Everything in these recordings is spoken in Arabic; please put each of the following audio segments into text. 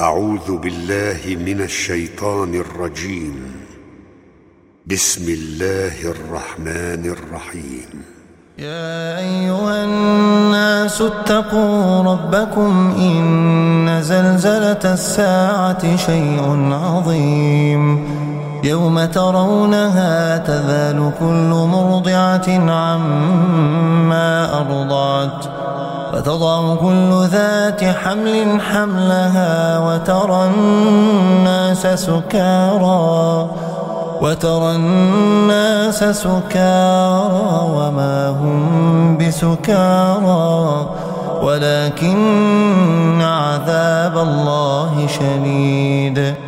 أعوذ بالله من الشيطان الرجيم. بسم الله الرحمن الرحيم. يا أيها الناس اتقوا ربكم إن زلزلة الساعة شيء عظيم. يوم ترونها تذال كل مرضعة عما أرضعت. وتضع كل ذات حمل حملها وترى الناس سكارى وترى الناس سكارى وما هم بسكارى ولكن عذاب الله شديد.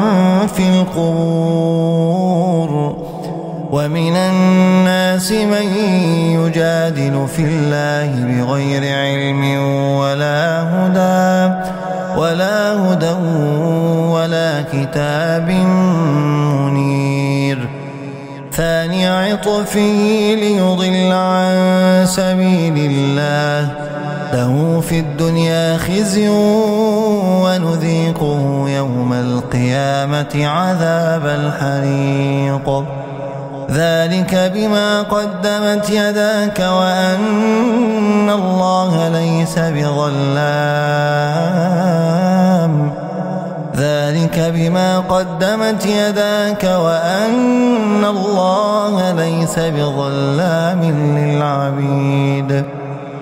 في القبور ومن الناس من يجادل في الله بغير علم ولا هدى ولا هدى ولا كتاب منير. ثاني عطفه ليضل عن سبيل الله. له في الدنيا خزي ونذيقه يوم القيامة عذاب الحريق. ذلك بما قدمت يداك وأن الله ليس بظلام. ذلك بما قدمت يداك وأن الله ليس بظلام للعبيد.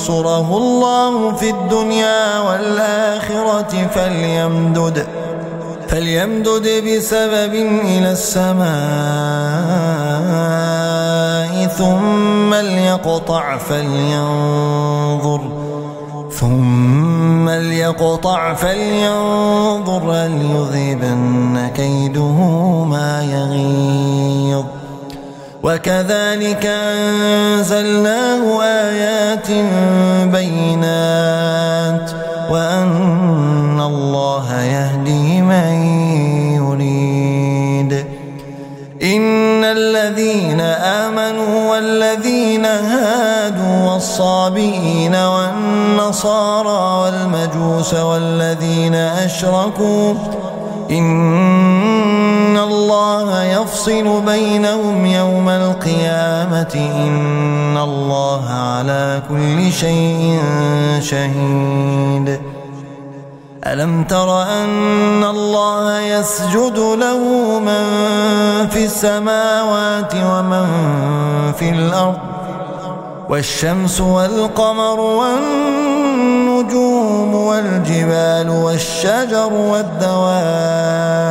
ينصره الله في الدنيا والآخرة فليمدد فليمدد بسبب إلى السماء ثم ليقطع فلينظر ثم ليقطع فلينظر هل يذهبن كيده ما يغيظ. وكذلك أنزلناه آيات بينات وأن الله يهدي من يريد. إن الذين آمنوا والذين هادوا والصابئين والنصارى والمجوس والذين أشركوا إن الله يفصل بينهم يوم القيامة إن الله على كل شيء شهيد. ألم تر أن الله يسجد له من في السماوات ومن في الأرض والشمس والقمر والنجوم والجبال والشجر والدواب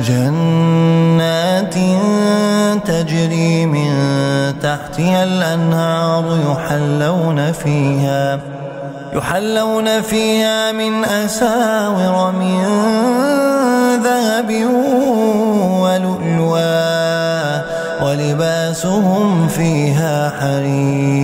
جنات تجري من تحتها الأنهار يحلون فيها يحلون فيها من أساور من ذهب ولؤلؤا ولباسهم فيها حرير.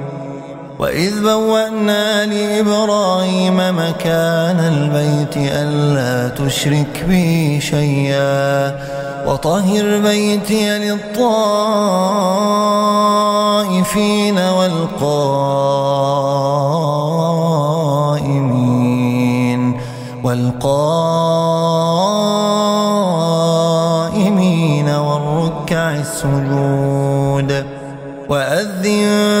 وإذ بوأنا لإبراهيم مكان البيت ألا تشرك بي شيئا وطهر بيتي للطائفين والقائمين والقائمين والركع السجود وأذن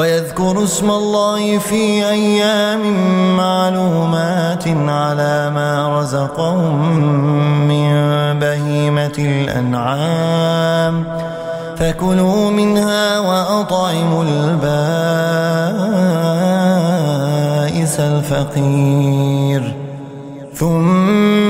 ويذكروا اسم الله في أيام معلومات على ما رزقهم من بهيمة الأنعام. فكلوا منها وأطعموا البائس الفقير. ثم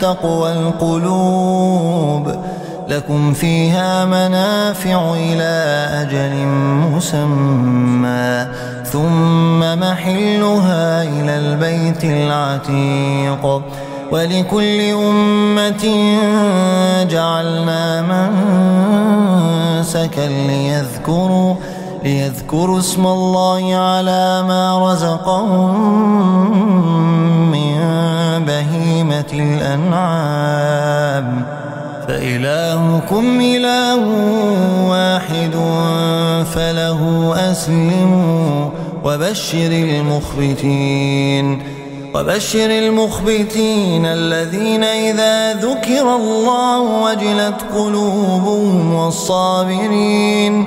تقوى القلوب لكم فيها منافع إلى أجل مسمى ثم محلها إلى البيت العتيق ولكل أمة جعلنا منسكا ليذكروا ليذكروا اسم الله على ما رزقهم من الأنعام فإلهكم إله واحد فله أسلموا وبشر المخبتين وبشر المخبتين الذين إذا ذكر الله وجلت قلوبهم والصابرين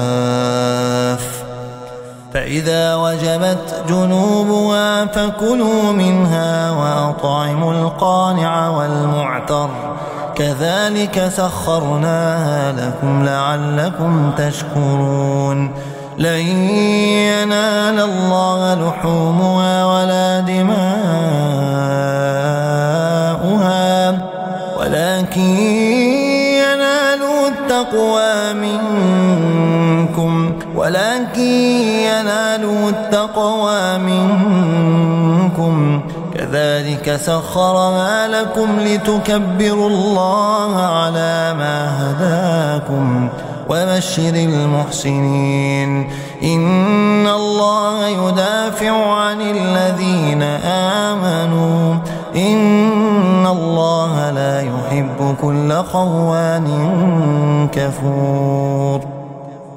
فإذا وجبت جنوبها فكلوا منها وأطعموا القانع والمعتر. كذلك سخرناها لكم لعلكم تشكرون. لن ينال الله لحومها ولا دماؤها ولكن ينالوا التقوى منكم ولكن ينالوا التقوى منكم. كذلك سخرها لكم لتكبروا الله على ما هداكم وبشر المحسنين. إن الله يدافع عن الذين آمنوا. إن الله لا يحب كل خوان كفور.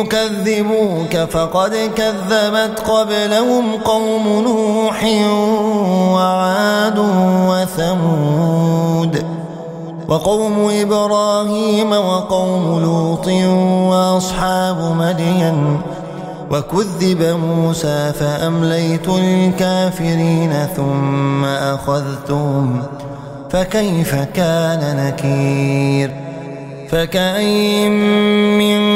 يكذبوك فقد كذبت قبلهم قوم نوح وعاد وثمود وقوم إبراهيم وقوم لوط وأصحاب مدين وكذب موسى فأمليت للكافرين ثم أخذتهم فكيف كان نكير فكأين من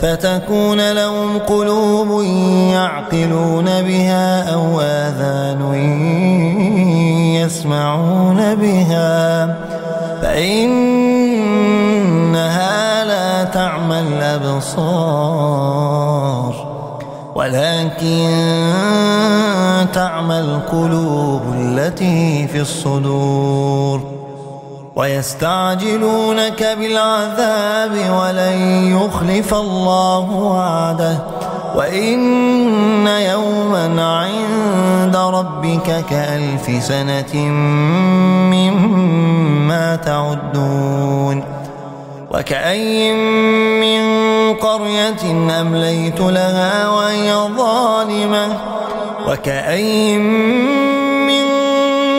فتكون لهم قلوب يعقلون بها أو آذان يسمعون بها. فإنها لا تعمى الأبصار ولكن تعمى القلوب التي في الصدور. ويستعجلونك بالعذاب ولن يخلف الله وعده وإن يوما عند ربك كألف سنة مما تعدون وكأي من قرية أمليت لها وهي ظالمة وكأي من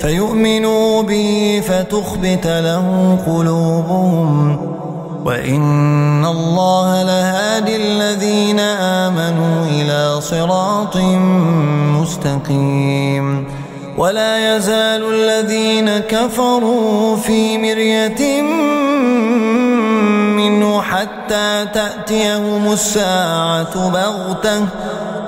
فيؤمنوا به فتخبت له قلوبهم وإن الله لهادي الذين آمنوا إلى صراط مستقيم ولا يزال الذين كفروا في مرية منه حتى تأتيهم الساعة بغتة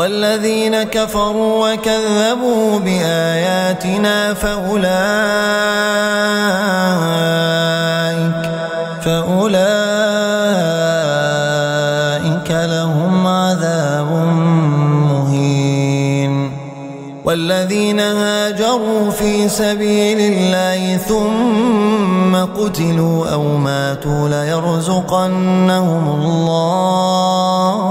والذين كفروا وكذبوا بآياتنا فأولئك فأولئك لهم عذاب مهين. والذين هاجروا في سبيل الله ثم قتلوا أو ماتوا ليرزقنهم الله.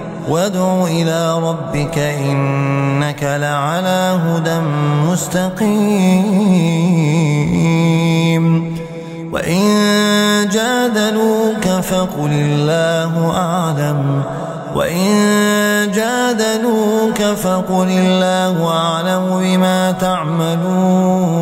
وادع إلى ربك إنك لعلى هدى مستقيم. وإن جادلوك فقل الله أعلم. وإن جادلوك فقل الله أعلم بما تعملون.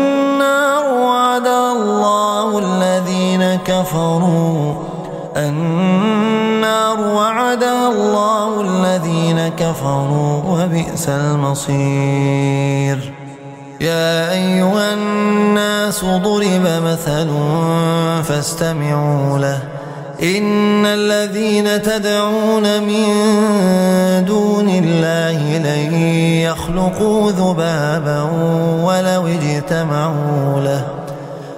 وعد الله الذين كفروا النار وعد الله الذين كفروا وبئس المصير. يا أيها الناس ضرب مثل فاستمعوا له. إن الذين تدعون من دون الله لن يخلقوا ذبابا ولو اجتمعوا له.